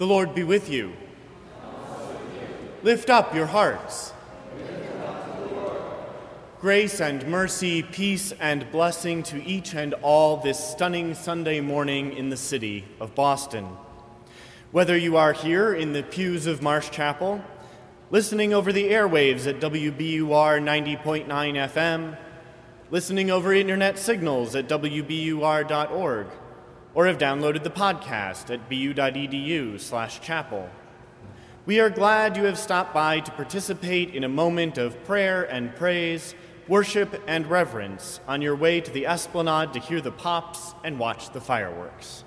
The Lord be with you. Lift up your hearts. Grace and mercy, peace and blessing to each and all this stunning Sunday morning in the city of Boston. Whether you are here in the pews of Marsh Chapel, listening over the airwaves at WBUR 90.9 FM, listening over internet signals at WBUR.org, or have downloaded the podcast at bu.edu/chapel. We are glad you have stopped by to participate in a moment of prayer and praise worship, and reverence on your way to the esplanade to hear the pops and watch the fireworks.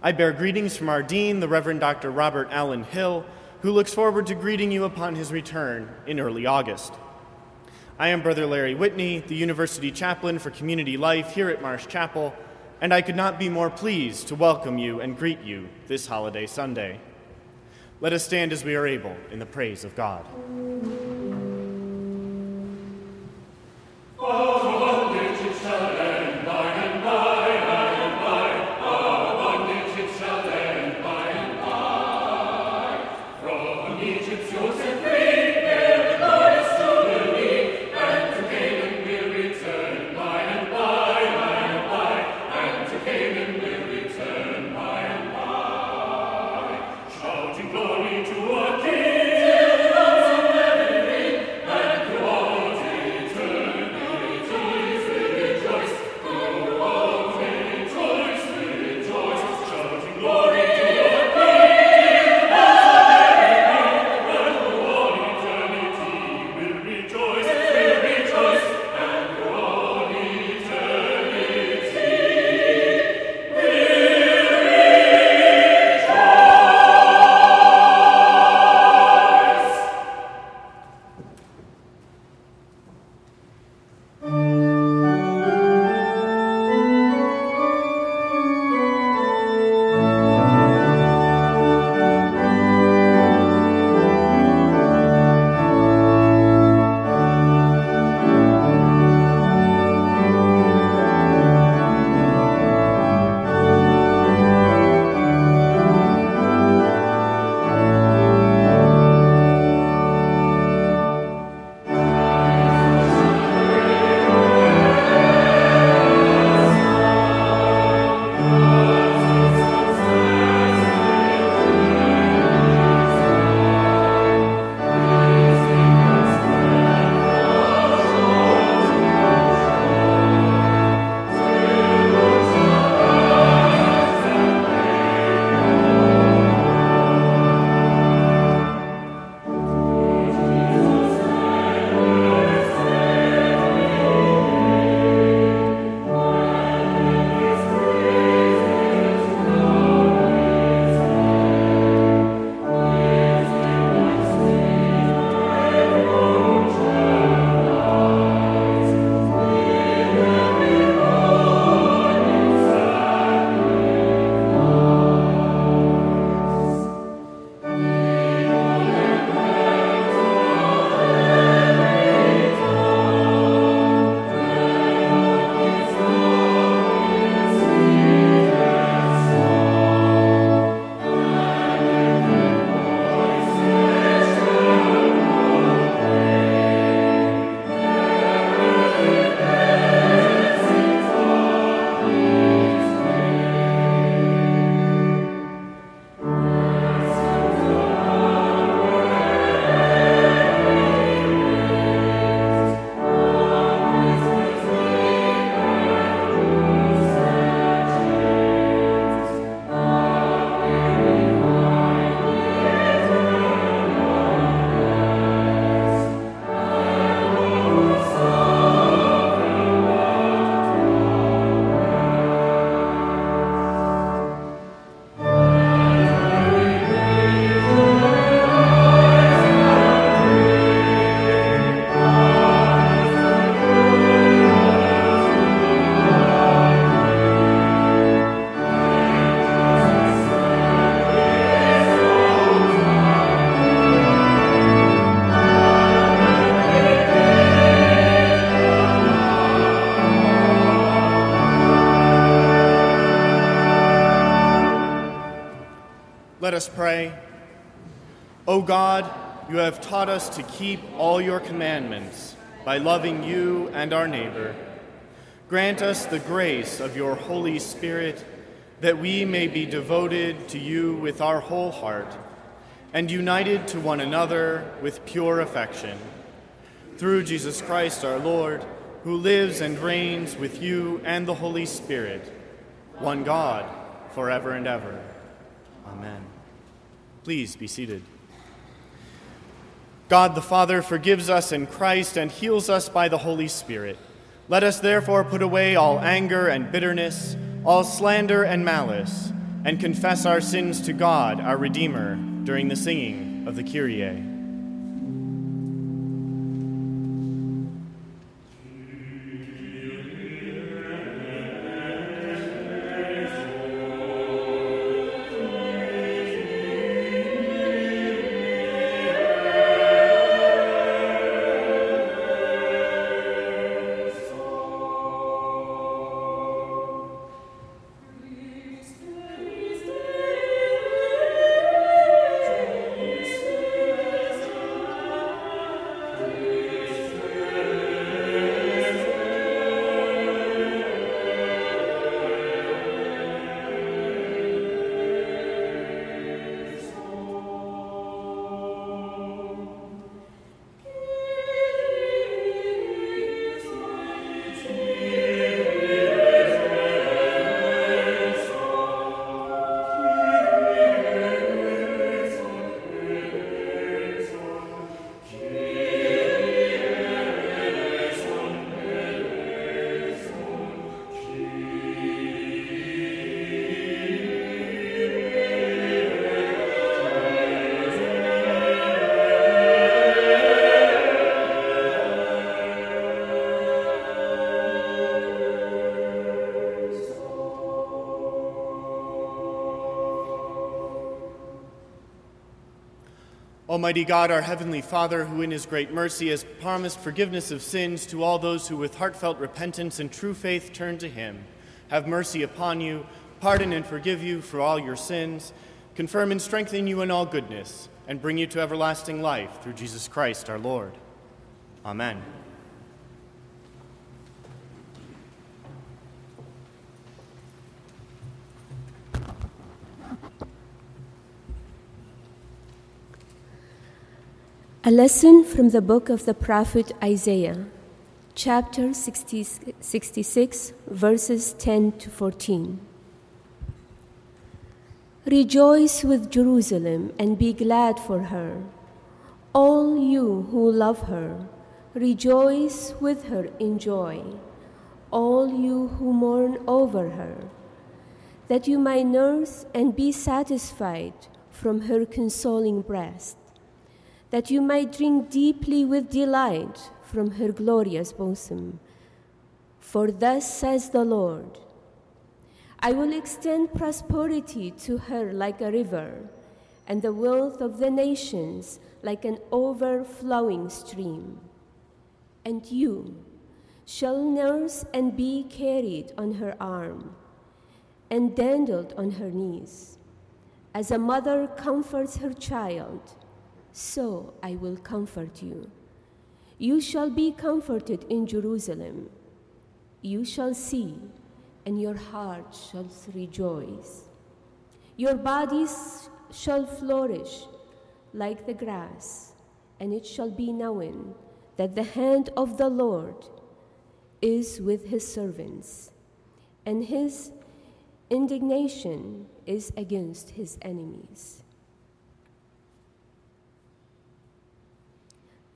I bear greetings from our Dean, the Reverend Dr. Robert Allen Hill, who looks forward to greeting you upon his return in early August. I am Brother Larry Whitney, the University Chaplain for Community Life here at Marsh Chapel, and I could not be more pleased to welcome you and greet you this holiday Sunday. Let us stand as we are able in the praise of God. Shouting Let us pray. O God, you have taught us to keep all your commandments by loving you and our neighbor. Grant us the grace of your Holy Spirit that we may be devoted to you with our whole heart and united to one another with pure affection. Through Jesus Christ our Lord, who lives and reigns with you and the Holy Spirit, one God, forever and ever. Amen. Please be seated. God the Father forgives us in Christ and heals us by the Holy Spirit. Let us therefore put away all anger and bitterness, all slander and malice, and confess our sins to God, our Redeemer, during the singing of the Kyrie. Almighty God, our Heavenly Father, who in His great mercy has promised forgiveness of sins to all those who with heartfelt repentance and true faith turn to Him, have mercy upon you, pardon and forgive you for all your sins, confirm and strengthen you in all goodness, and bring you to everlasting life through Jesus Christ our Lord. Amen. A lesson from the book of the prophet Isaiah, chapter 60, 66, verses 10 to 14. Rejoice with Jerusalem and be glad for her. All you who love her, rejoice with her in joy. All you who mourn over her, that you may nurse and be satisfied from her consoling breast that you might drink deeply with delight from her glorious bosom. For thus says the Lord I will extend prosperity to her like a river, and the wealth of the nations like an overflowing stream. And you shall nurse and be carried on her arm, and dandled on her knees, as a mother comforts her child so I will comfort you. You shall be comforted in Jerusalem. You shall see, and your heart shall rejoice. Your bodies shall flourish like the grass, and it shall be known that the hand of the Lord is with his servants, and his indignation is against his enemies.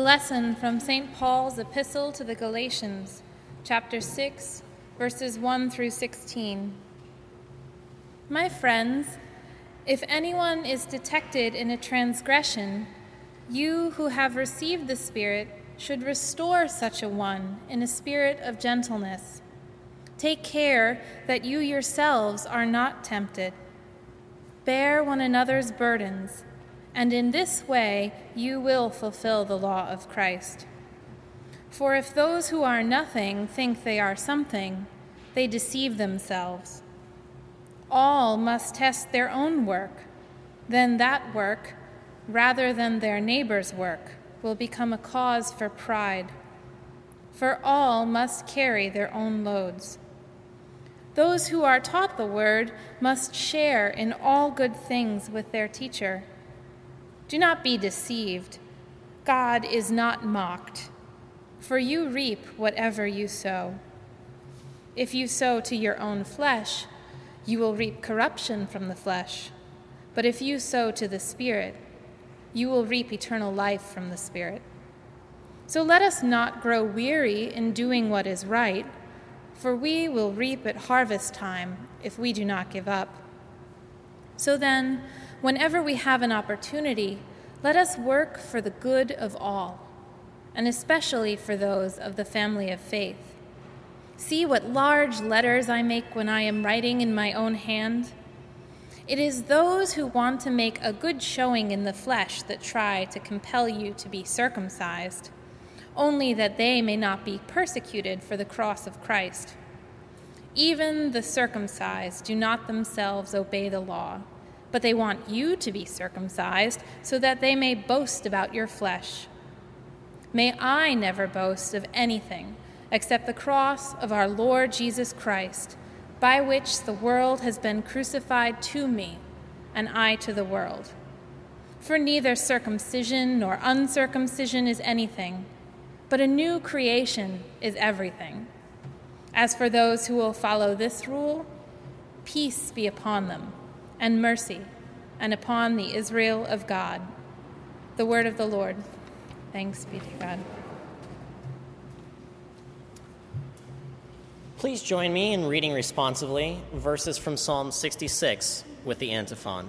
Lesson from St. Paul's Epistle to the Galatians, chapter 6, verses 1 through 16. My friends, if anyone is detected in a transgression, you who have received the Spirit should restore such a one in a spirit of gentleness. Take care that you yourselves are not tempted. Bear one another's burdens and in this way you will fulfill the law of Christ. For if those who are nothing think they are something, they deceive themselves. All must test their own work, then that work, rather than their neighbor's work, will become a cause for pride. For all must carry their own loads. Those who are taught the word must share in all good things with their teacher. Do not be deceived. God is not mocked, for you reap whatever you sow. If you sow to your own flesh, you will reap corruption from the flesh. But if you sow to the Spirit, you will reap eternal life from the Spirit. So let us not grow weary in doing what is right, for we will reap at harvest time if we do not give up. So then, whenever we have an opportunity, let us work for the good of all, and especially for those of the family of faith. See what large letters I make when I am writing in my own hand. It is those who want to make a good showing in the flesh that try to compel you to be circumcised, only that they may not be persecuted for the cross of Christ. Even the circumcised do not themselves obey the law but they want you to be circumcised so that they may boast about your flesh. May I never boast of anything except the cross of our Lord Jesus Christ, by which the world has been crucified to me, and I to the world. For neither circumcision nor uncircumcision is anything, but a new creation is everything. As for those who will follow this rule, peace be upon them and mercy, and upon the Israel of God. The word of the Lord. Thanks be to God. Please join me in reading responsively verses from Psalm 66 with the antiphon.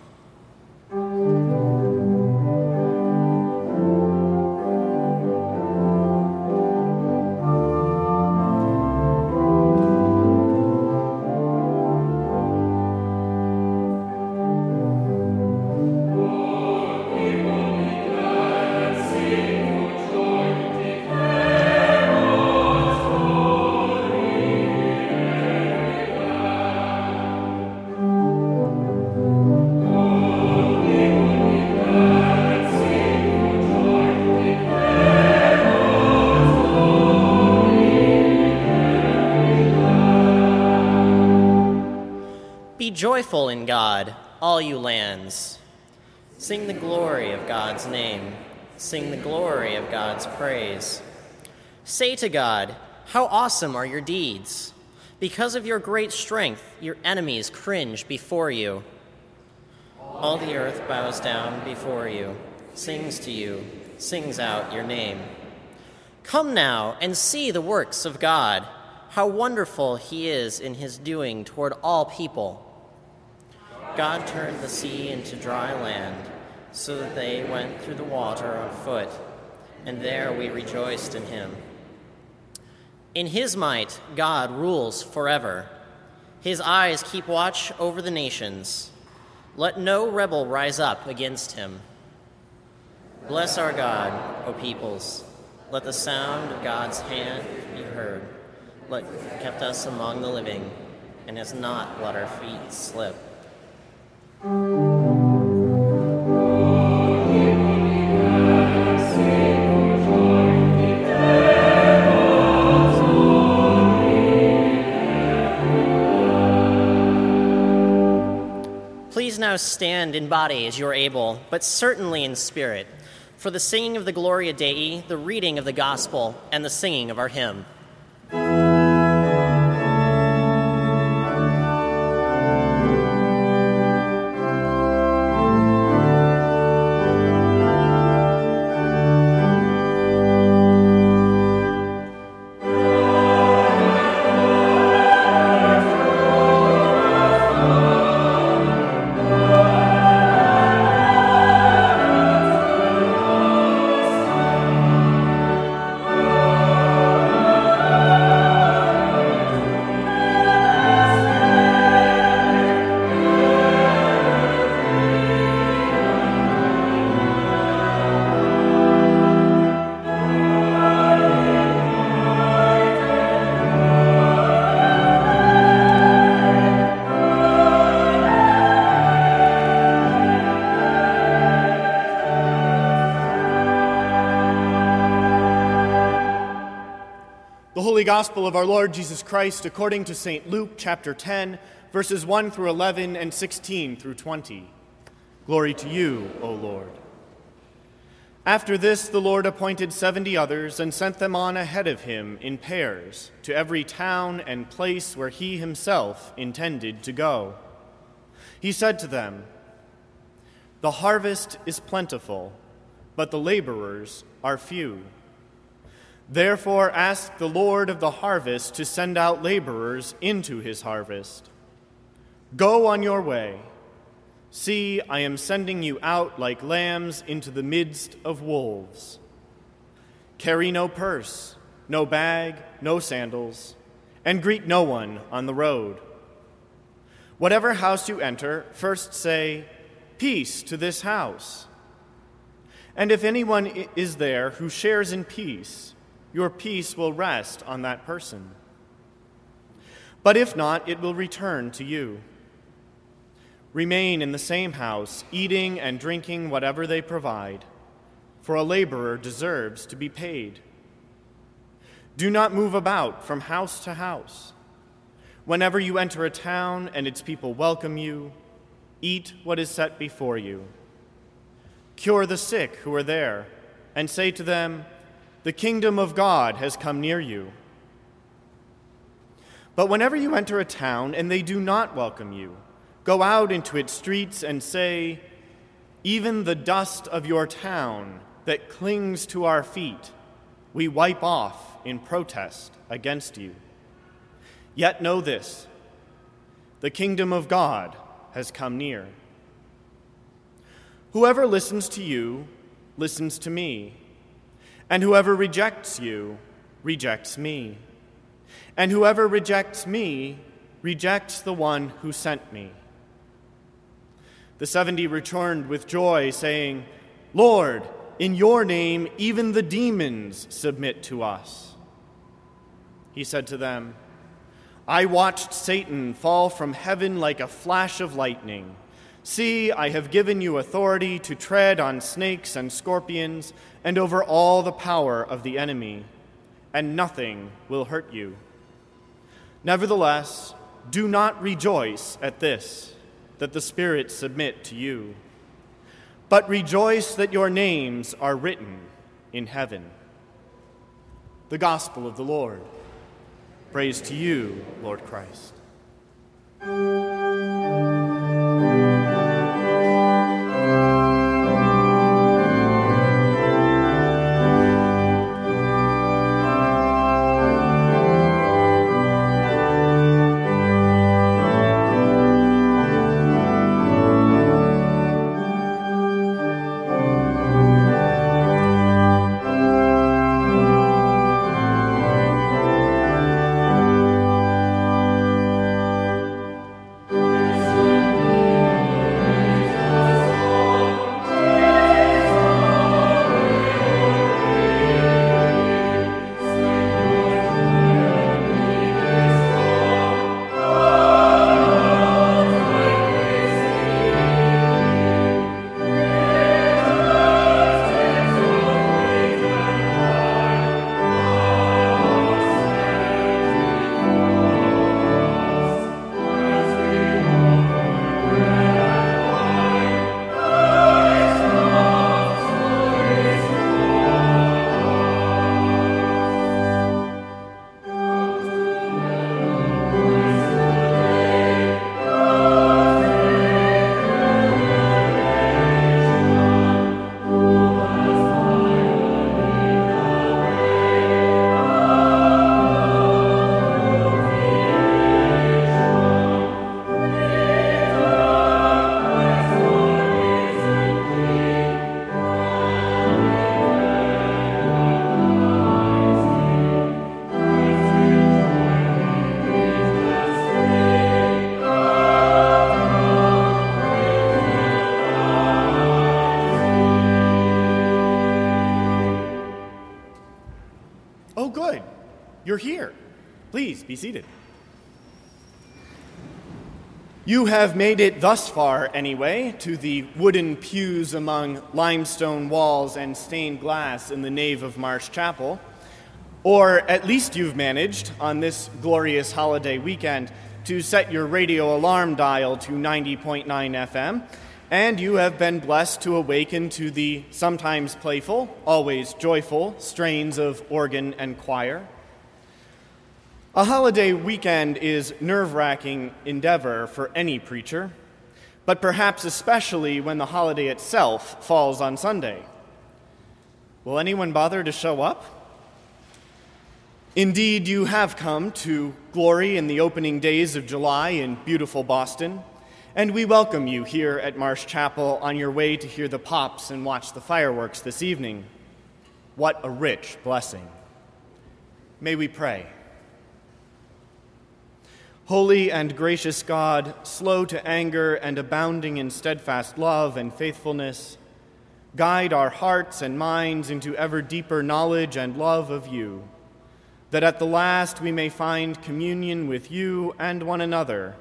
Joyful in God, all you lands. Sing the glory of God's name. Sing the glory of God's praise. Say to God, How awesome are your deeds! Because of your great strength, your enemies cringe before you. All the earth bows down before you, sings to you, sings out your name. Come now and see the works of God, how wonderful he is in his doing toward all people. God turned the sea into dry land, so that they went through the water on foot, and there we rejoiced in him. In his might, God rules forever. His eyes keep watch over the nations. Let no rebel rise up against him. Bless our God, O peoples. Let the sound of God's hand be heard. Let kept us among the living, and has not let our feet slip. Please now stand in body as you are able, but certainly in spirit, for the singing of the Gloria Dei, the reading of the Gospel, and the singing of our hymn. Gospel of our Lord Jesus Christ according to St. Luke chapter 10, verses 1 through 11 and 16 through 20. Glory to you, O Lord. After this, the Lord appointed seventy others and sent them on ahead of him in pairs to every town and place where he himself intended to go. He said to them, The harvest is plentiful, but the laborers are few. Therefore, ask the Lord of the harvest to send out laborers into his harvest. Go on your way. See, I am sending you out like lambs into the midst of wolves. Carry no purse, no bag, no sandals, and greet no one on the road. Whatever house you enter, first say, Peace to this house. And if anyone is there who shares in peace, your peace will rest on that person. But if not, it will return to you. Remain in the same house, eating and drinking whatever they provide, for a laborer deserves to be paid. Do not move about from house to house. Whenever you enter a town and its people welcome you, eat what is set before you. Cure the sick who are there, and say to them, the kingdom of God has come near you. But whenever you enter a town and they do not welcome you, go out into its streets and say, Even the dust of your town that clings to our feet, we wipe off in protest against you. Yet know this the kingdom of God has come near. Whoever listens to you listens to me. And whoever rejects you rejects me. And whoever rejects me rejects the one who sent me. The seventy returned with joy, saying, Lord, in your name even the demons submit to us. He said to them, I watched Satan fall from heaven like a flash of lightning. See, I have given you authority to tread on snakes and scorpions and over all the power of the enemy, and nothing will hurt you. Nevertheless, do not rejoice at this, that the spirits submit to you, but rejoice that your names are written in heaven. The Gospel of the Lord. Praise to you, Lord Christ. Be seated. You have made it thus far, anyway, to the wooden pews among limestone walls and stained glass in the nave of Marsh Chapel. Or at least you've managed on this glorious holiday weekend to set your radio alarm dial to 90.9 FM, and you have been blessed to awaken to the sometimes playful, always joyful strains of organ and choir. A holiday weekend is nerve wracking endeavor for any preacher, but perhaps especially when the holiday itself falls on Sunday. Will anyone bother to show up? Indeed, you have come to glory in the opening days of July in beautiful Boston, and we welcome you here at Marsh Chapel on your way to hear the pops and watch the fireworks this evening. What a rich blessing. May we pray. Holy and gracious God, slow to anger and abounding in steadfast love and faithfulness, guide our hearts and minds into ever deeper knowledge and love of you that at the last we may find communion with you and one another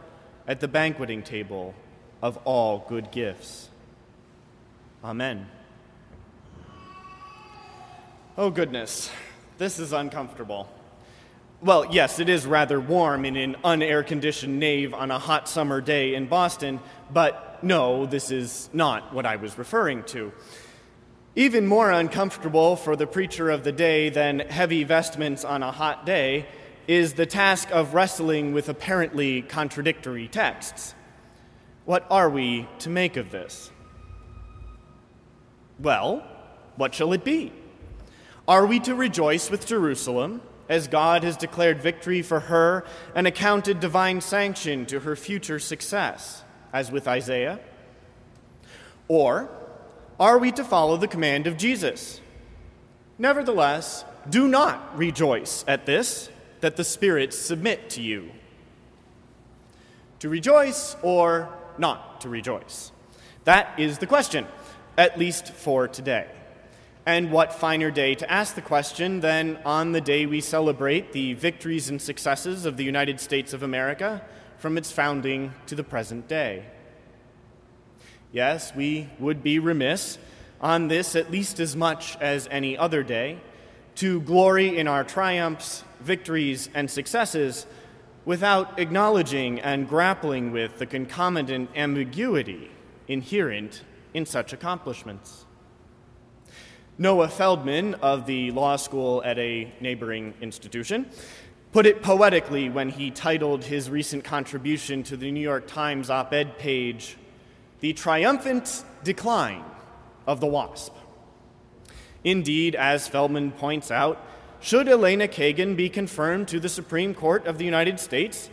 at the banqueting table of all good gifts. Amen. Oh, goodness, this is uncomfortable. Well, yes, it is rather warm in an unair conditioned nave on a hot summer day in Boston, but no, this is not what I was referring to. Even more uncomfortable for the preacher of the day than heavy vestments on a hot day is the task of wrestling with apparently contradictory texts. What are we to make of this? Well, what shall it be? Are we to rejoice with Jerusalem, as God has declared victory for her and accounted divine sanction to her future success, as with Isaiah? Or are we to follow the command of Jesus? Nevertheless, do not rejoice at this, that the spirits submit to you. To rejoice or not to rejoice? That is the question, at least for today. And what finer day to ask the question than on the day we celebrate the victories and successes of the United States of America from its founding to the present day? Yes, we would be remiss on this at least as much as any other day to glory in our triumphs, victories, and successes without acknowledging and grappling with the concomitant ambiguity inherent in such accomplishments. Noah Feldman of the law school at a neighboring institution put it poetically when he titled his recent contribution to the New York Times op ed page, the triumphant decline of the WASP. Indeed, as Feldman points out, should Elena Kagan be confirmed to the Supreme Court of the United States,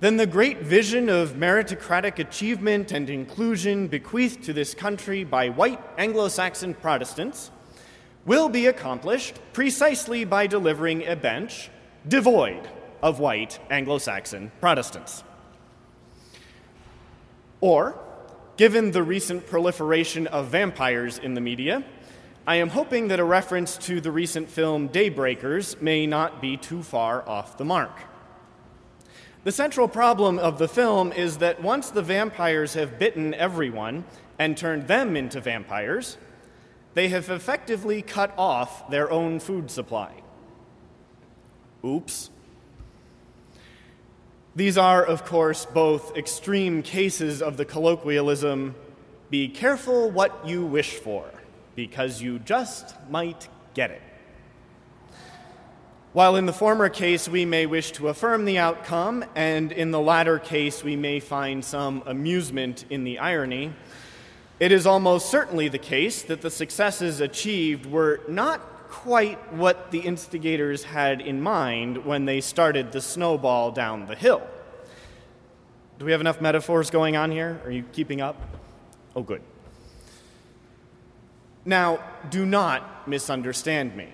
then the great vision of meritocratic achievement and inclusion bequeathed to this country by white Anglo Saxon Protestants will be accomplished precisely by delivering a bench devoid of white Anglo Saxon Protestants. Or, Given the recent proliferation of vampires in the media, I am hoping that a reference to the recent film Daybreakers may not be too far off the mark. The central problem of the film is that once the vampires have bitten everyone and turned them into vampires, they have effectively cut off their own food supply. Oops. These are, of course, both extreme cases of the colloquialism be careful what you wish for, because you just might get it. While in the former case we may wish to affirm the outcome, and in the latter case we may find some amusement in the irony, it is almost certainly the case that the successes achieved were not quite what the instigators had in mind when they started the snowball down the hill. Do we have enough metaphors going on here? Are you keeping up? Oh, good. Now, do not misunderstand me.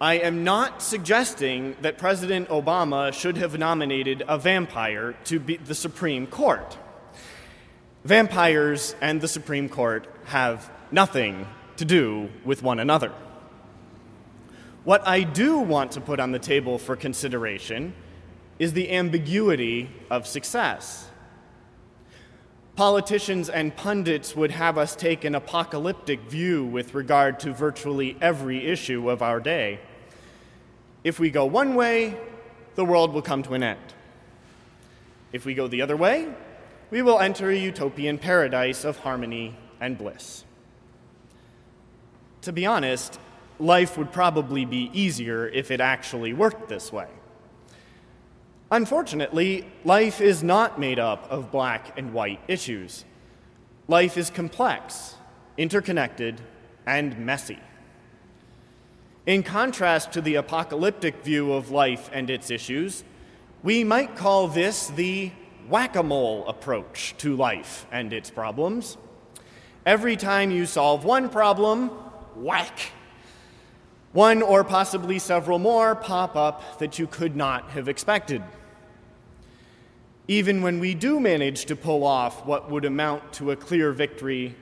I am not suggesting that President Obama should have nominated a vampire to be the Supreme Court. Vampires and the Supreme Court have nothing to do with one another. What I do want to put on the table for consideration is the ambiguity of success. Politicians and pundits would have us take an apocalyptic view with regard to virtually every issue of our day. If we go one way, the world will come to an end. If we go the other way, we will enter a utopian paradise of harmony and bliss. To be honest, life would probably be easier if it actually worked this way. Unfortunately, life is not made up of black and white issues. Life is complex, interconnected, and messy. In contrast to the apocalyptic view of life and its issues, we might call this the whack a mole approach to life and its problems. Every time you solve one problem, whack. One or possibly several more pop up that you could not have expected. Even when we do manage to pull off what would amount to a clear victory,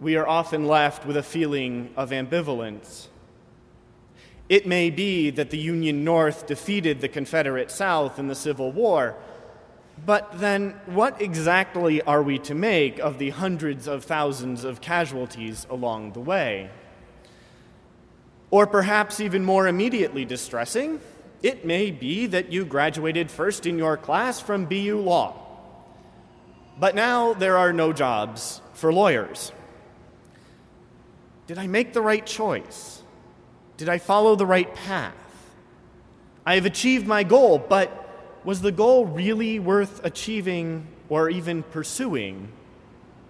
we are often left with a feeling of ambivalence. It may be that the Union North defeated the Confederate South in the Civil War, but then what exactly are we to make of the hundreds of thousands of casualties along the way? Or perhaps even more immediately distressing, it may be that you graduated first in your class from BU Law. But now there are no jobs for lawyers. Did I make the right choice? Did I follow the right path? I have achieved my goal, but was the goal really worth achieving or even pursuing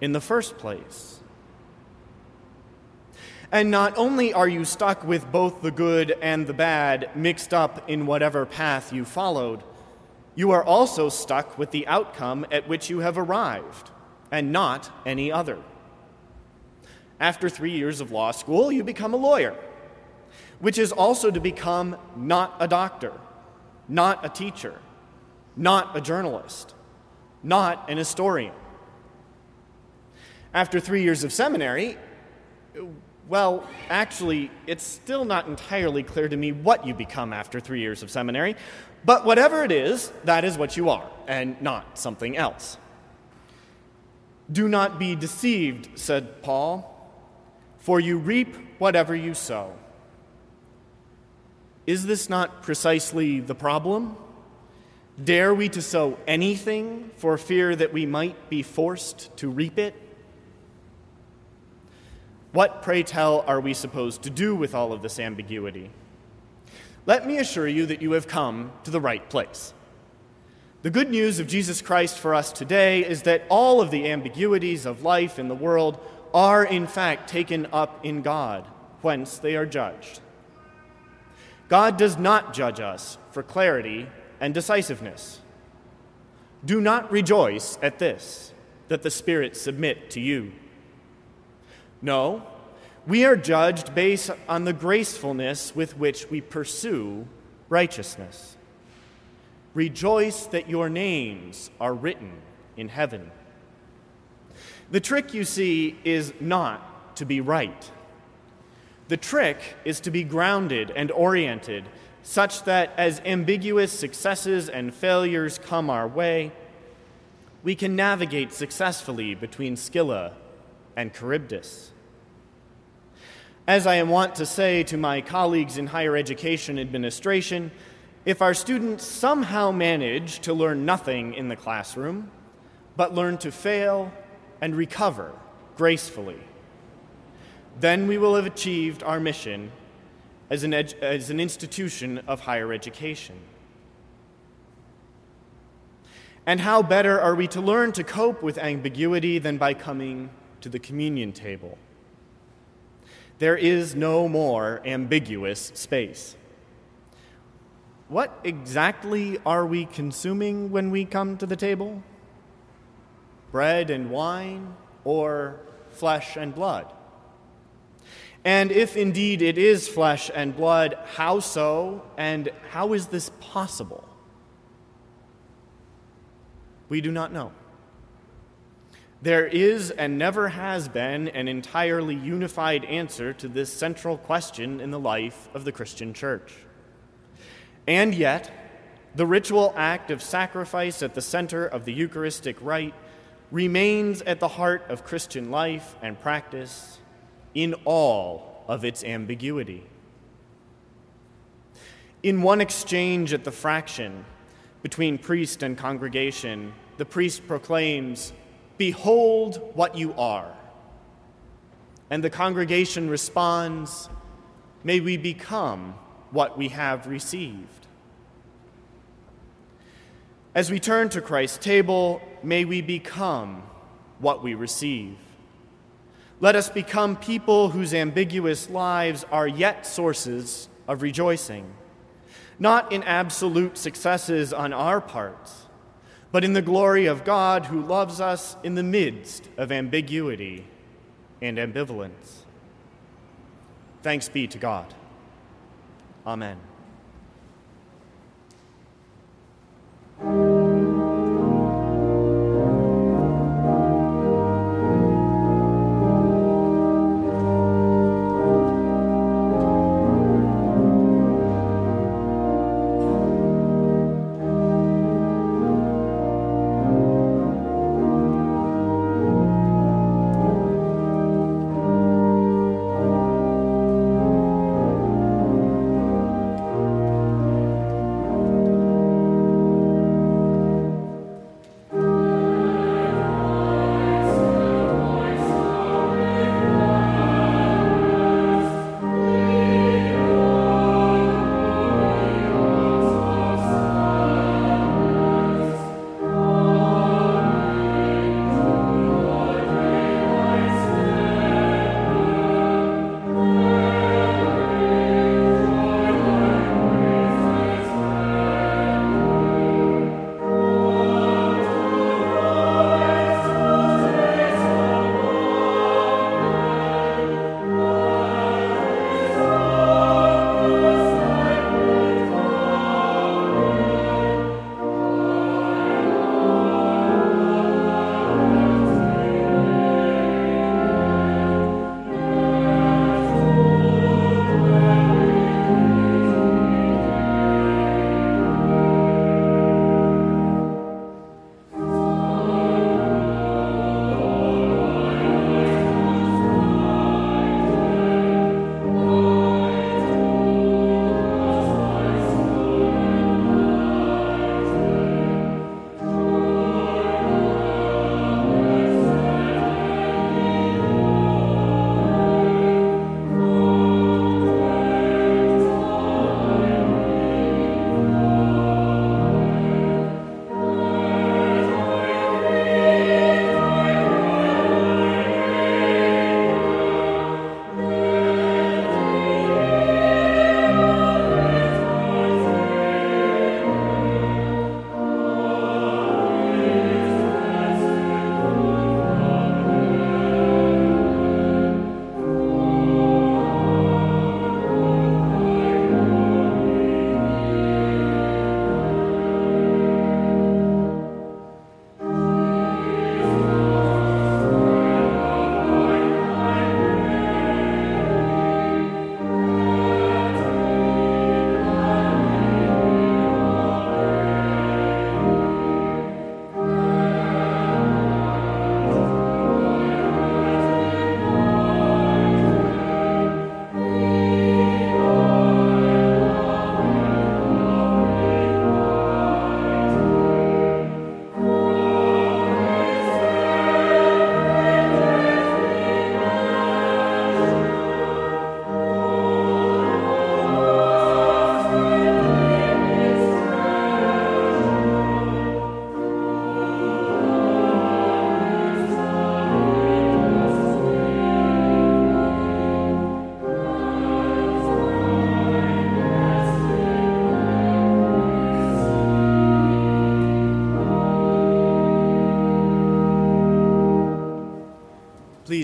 in the first place? And not only are you stuck with both the good and the bad mixed up in whatever path you followed, you are also stuck with the outcome at which you have arrived, and not any other. After three years of law school, you become a lawyer, which is also to become not a doctor, not a teacher, not a journalist, not an historian. After three years of seminary, well, actually, it's still not entirely clear to me what you become after three years of seminary, but whatever it is, that is what you are, and not something else. Do not be deceived, said Paul, for you reap whatever you sow. Is this not precisely the problem? Dare we to sow anything for fear that we might be forced to reap it? What, pray tell, are we supposed to do with all of this ambiguity? Let me assure you that you have come to the right place. The good news of Jesus Christ for us today is that all of the ambiguities of life in the world are, in fact, taken up in God, whence they are judged. God does not judge us for clarity and decisiveness. Do not rejoice at this, that the spirits submit to you. No, we are judged based on the gracefulness with which we pursue righteousness. Rejoice that your names are written in heaven. The trick, you see, is not to be right. The trick is to be grounded and oriented such that as ambiguous successes and failures come our way, we can navigate successfully between Scylla and Charybdis. As I am wont to say to my colleagues in higher education administration, if our students somehow manage to learn nothing in the classroom, but learn to fail and recover gracefully, then we will have achieved our mission as an, as an institution of higher education. And how better are we to learn to cope with ambiguity than by coming to the communion table? There is no more ambiguous space. What exactly are we consuming when we come to the table? Bread and wine or flesh and blood? And if indeed it is flesh and blood, how so, and how is this possible? We do not know. There is and never has been an entirely unified answer to this central question in the life of the Christian church. And yet, the ritual act of sacrifice at the center of the Eucharistic rite remains at the heart of Christian life and practice in all of its ambiguity. In one exchange at the fraction between priest and congregation, the priest proclaims, Behold what you are. And the congregation responds, May we become what we have received. As we turn to Christ's table, may we become what we receive. Let us become people whose ambiguous lives are yet sources of rejoicing, not in absolute successes on our parts, but in the glory of God who loves us in the midst of ambiguity and ambivalence. Thanks be to God. Amen.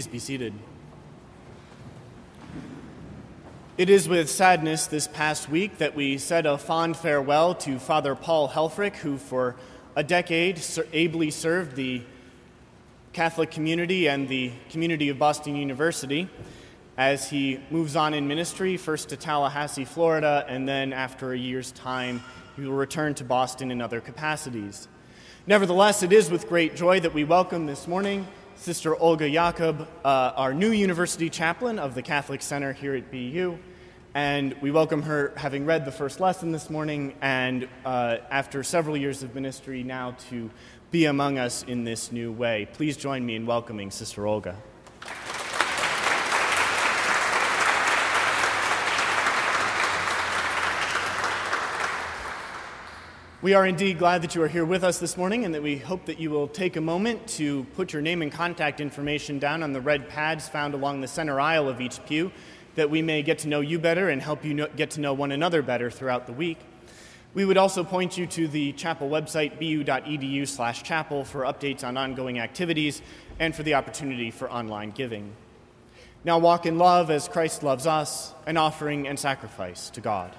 Please be seated. It is with sadness this past week that we said a fond farewell to Father Paul Helfrich, who for a decade ably served the Catholic community and the community of Boston University as he moves on in ministry, first to Tallahassee, Florida, and then after a year's time, he will return to Boston in other capacities. Nevertheless, it is with great joy that we welcome this morning Sister Olga Yaqob, uh, our new university chaplain of the Catholic Center here at BU, And we welcome her having read the first lesson this morning, and uh, after several years of ministry, now to be among us in this new way. Please join me in welcoming Sister Olga. We are indeed glad that you are here with us this morning and that we hope that you will take a moment to put your name and contact information down on the red pads found along the center aisle of each pew that we may get to know you better and help you know, get to know one another better throughout the week. We would also point you to the chapel website, bu.edu slash chapel, for updates on ongoing activities and for the opportunity for online giving. Now walk in love as Christ loves us, an offering and sacrifice to God.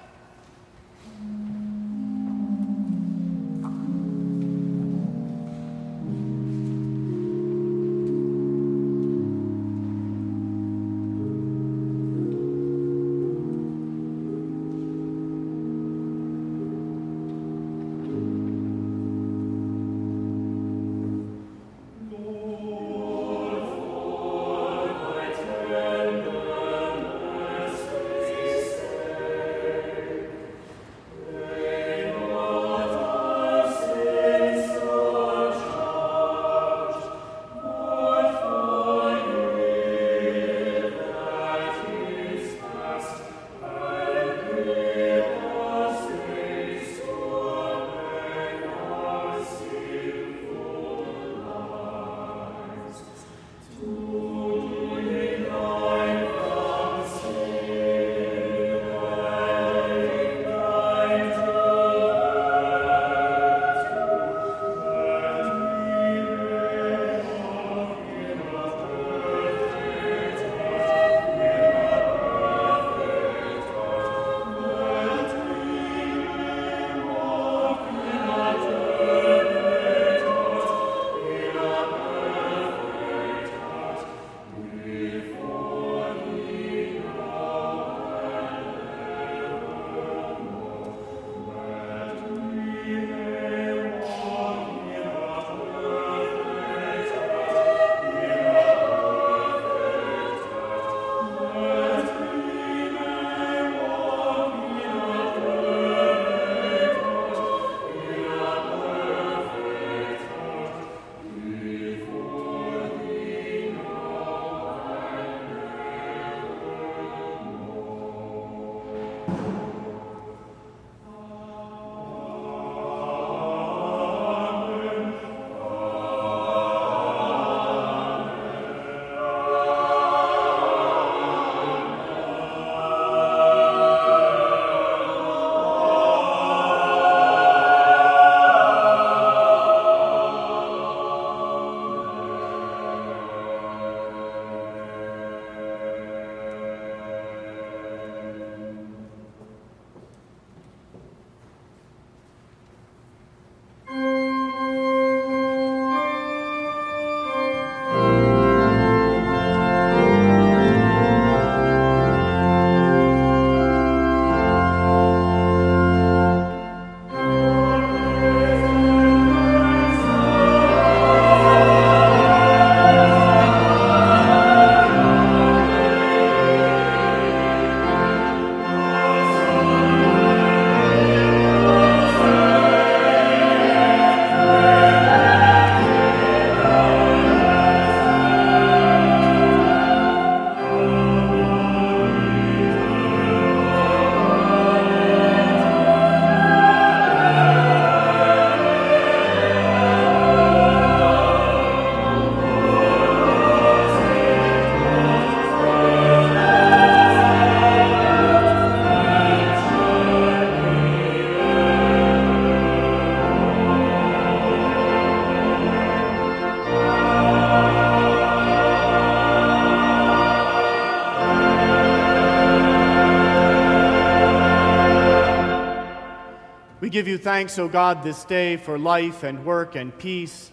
Give you thanks, O God, this day for life and work and peace.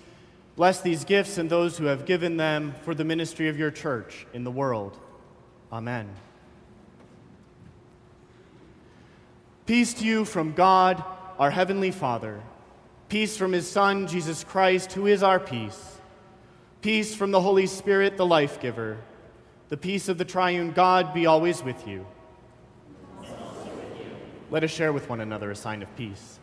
Bless these gifts and those who have given them for the ministry of your church in the world. Amen. Peace to you from God, our Heavenly Father. Peace from His Son, Jesus Christ, who is our peace. Peace from the Holy Spirit, the life giver. The peace of the triune God be always with you. Let us share with one another a sign of peace.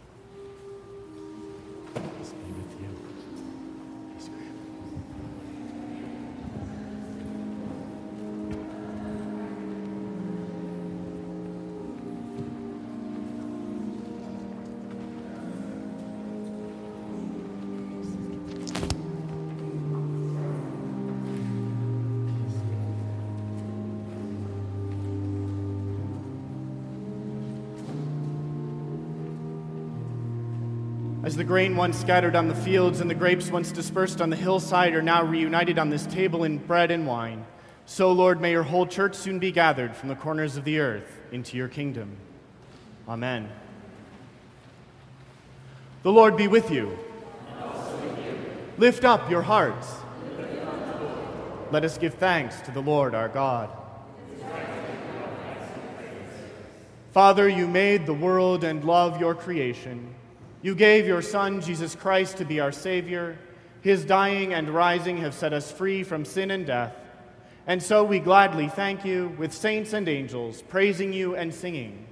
As the grain once scattered on the fields and the grapes once dispersed on the hillside are now reunited on this table in bread and wine, so, Lord, may your whole church soon be gathered from the corners of the earth into your kingdom. Amen. The Lord be with you. Lift up your hearts. Let us give thanks to the Lord our God. Father, you made the world and love your creation. You gave your Son, Jesus Christ, to be our Savior. His dying and rising have set us free from sin and death. And so we gladly thank you with saints and angels, praising you and singing.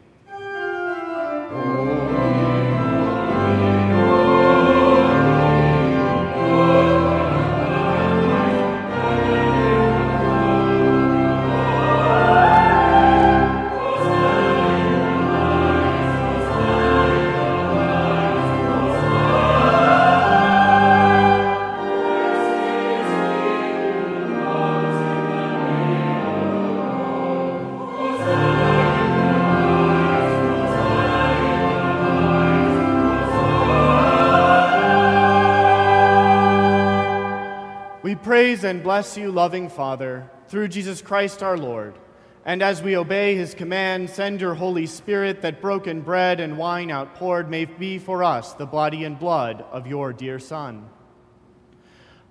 And bless you, loving Father, through Jesus Christ our Lord. And as we obey his command, send your Holy Spirit that broken bread and wine outpoured may be for us the body and blood of your dear Son.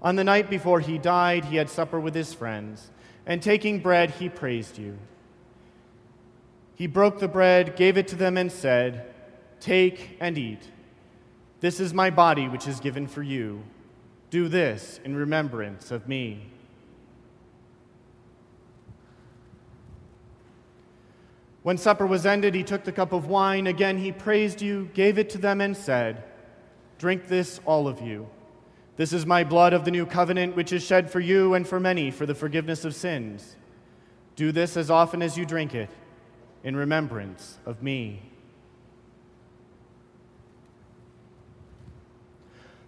On the night before he died, he had supper with his friends, and taking bread, he praised you. He broke the bread, gave it to them, and said, Take and eat. This is my body, which is given for you. Do this in remembrance of me. When supper was ended, he took the cup of wine. Again, he praised you, gave it to them, and said, Drink this, all of you. This is my blood of the new covenant, which is shed for you and for many for the forgiveness of sins. Do this as often as you drink it, in remembrance of me.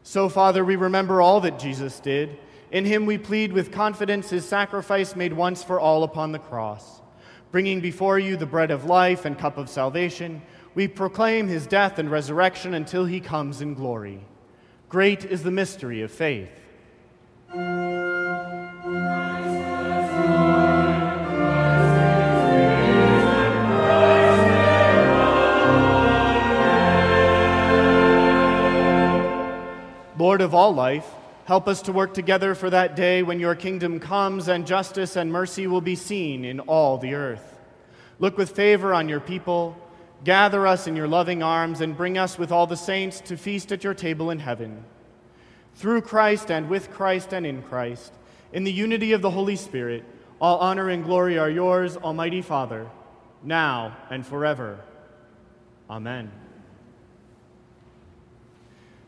So, Father, we remember all that Jesus did. In him we plead with confidence his sacrifice made once for all upon the cross. Bringing before you the bread of life and cup of salvation, we proclaim his death and resurrection until he comes in glory. Great is the mystery of faith. Lord of all life, help us to work together for that day when your kingdom comes and justice and mercy will be seen in all the earth. Look with favor on your people, gather us in your loving arms, and bring us with all the saints to feast at your table in heaven. Through Christ and with Christ and in Christ, in the unity of the Holy Spirit, all honor and glory are yours, Almighty Father, now and forever. Amen.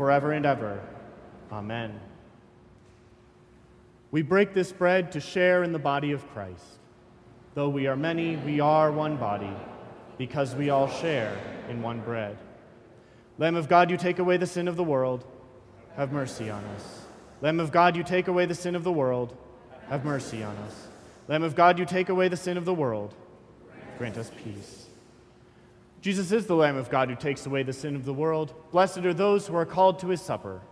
forever and ever. Amen. We break this bread to share in the body of Christ. Though we are many, we are one body, because we all share in one bread. Lamb of God, you take away the sin of the world, have mercy on us. Lamb of God, you take away the sin of the world, have mercy on us. Lamb of God, you take away the sin of the world, grant us peace. Jesus is the Lamb of God who takes away the sin of the world. Blessed are those who are called to his supper.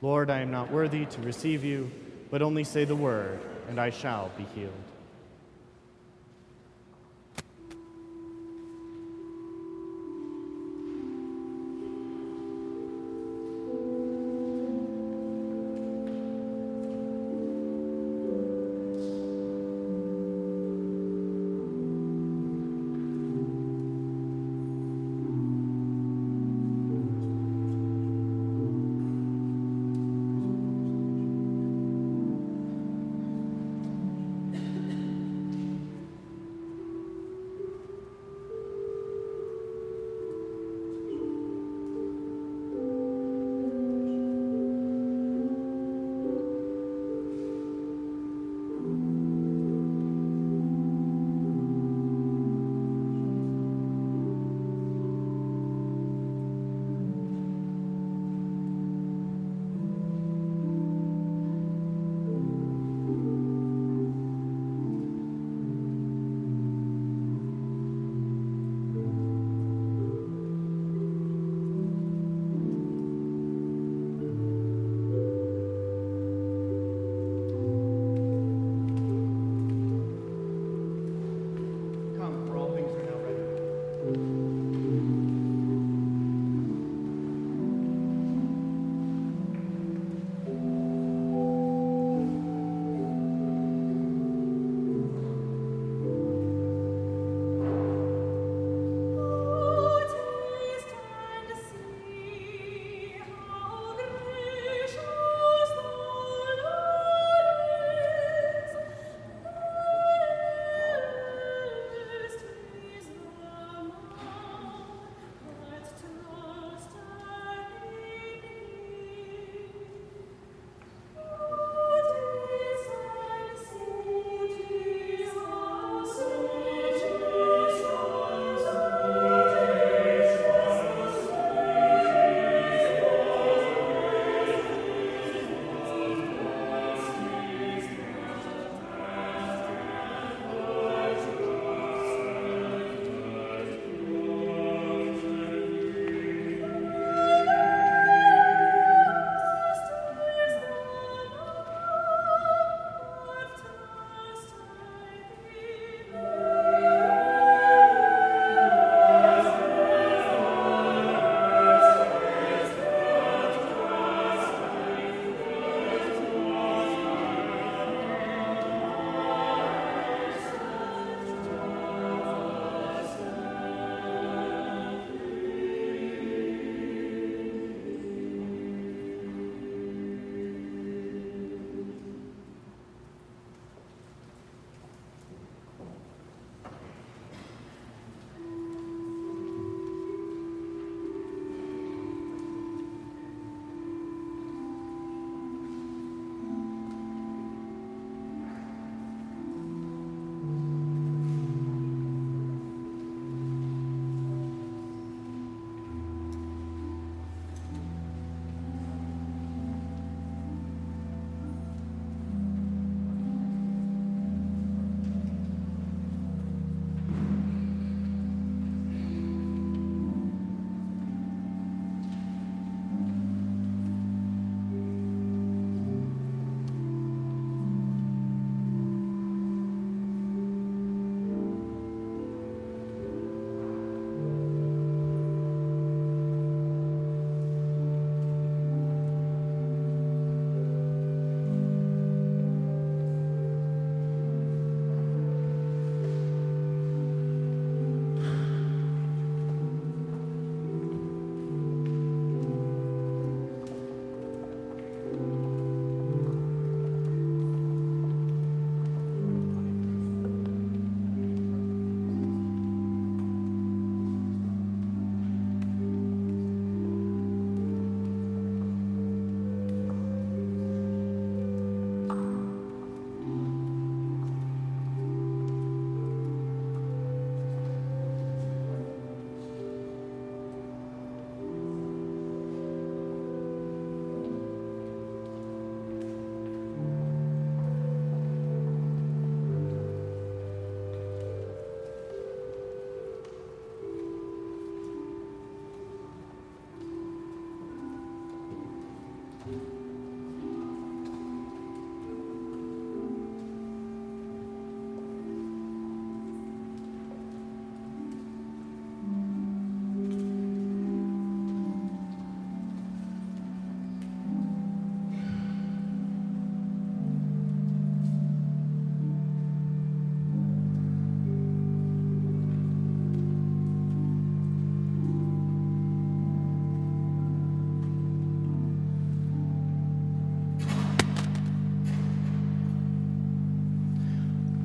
Lord, I am not worthy to receive you, but only say the word, and I shall be healed.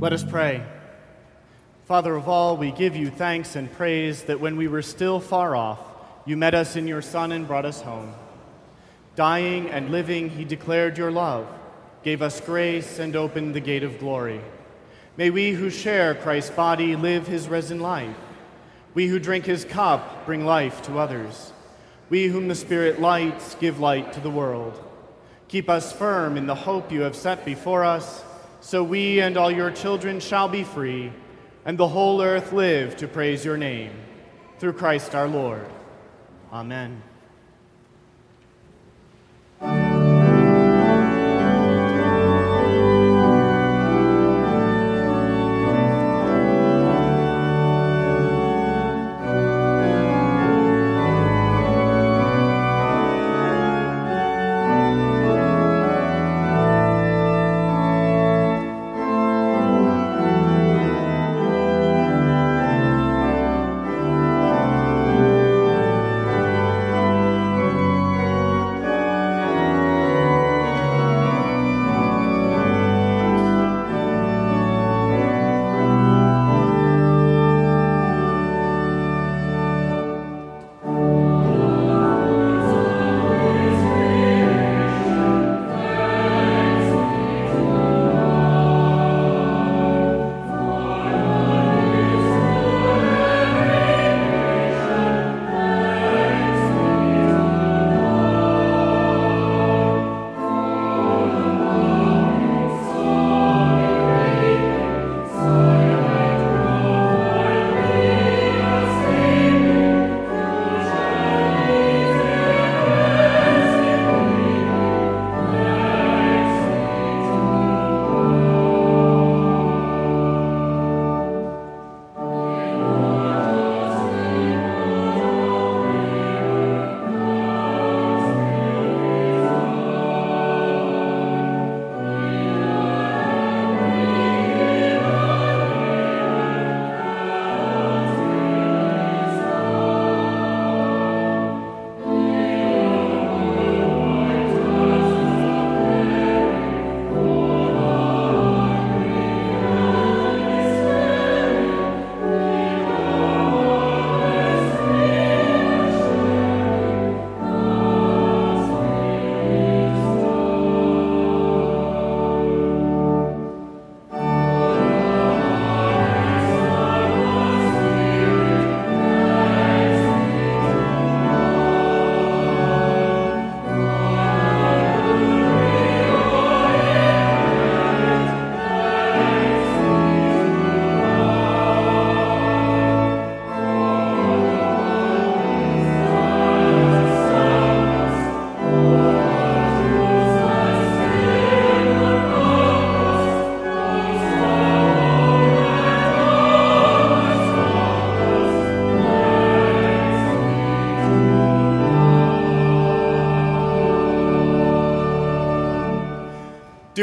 Let us pray. Father of all, we give you thanks and praise that when we were still far off, you met us in your Son and brought us home. Dying and living, he declared your love, gave us grace, and opened the gate of glory. May we who share Christ's body live his risen life. We who drink his cup bring life to others. We whom the Spirit lights give light to the world. Keep us firm in the hope you have set before us so we and all your children shall be free, and the whole earth live to praise your name. Through Christ our Lord. Amen.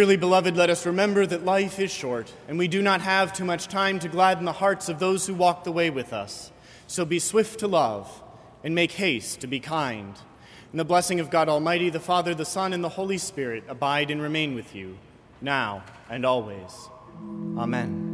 Dearly beloved, let us remember that life is short, and we do not have too much time to gladden the hearts of those who walk the way with us. So be swift to love, and make haste to be kind. And the blessing of God Almighty, the Father, the Son, and the Holy Spirit abide and remain with you, now and always. Amen.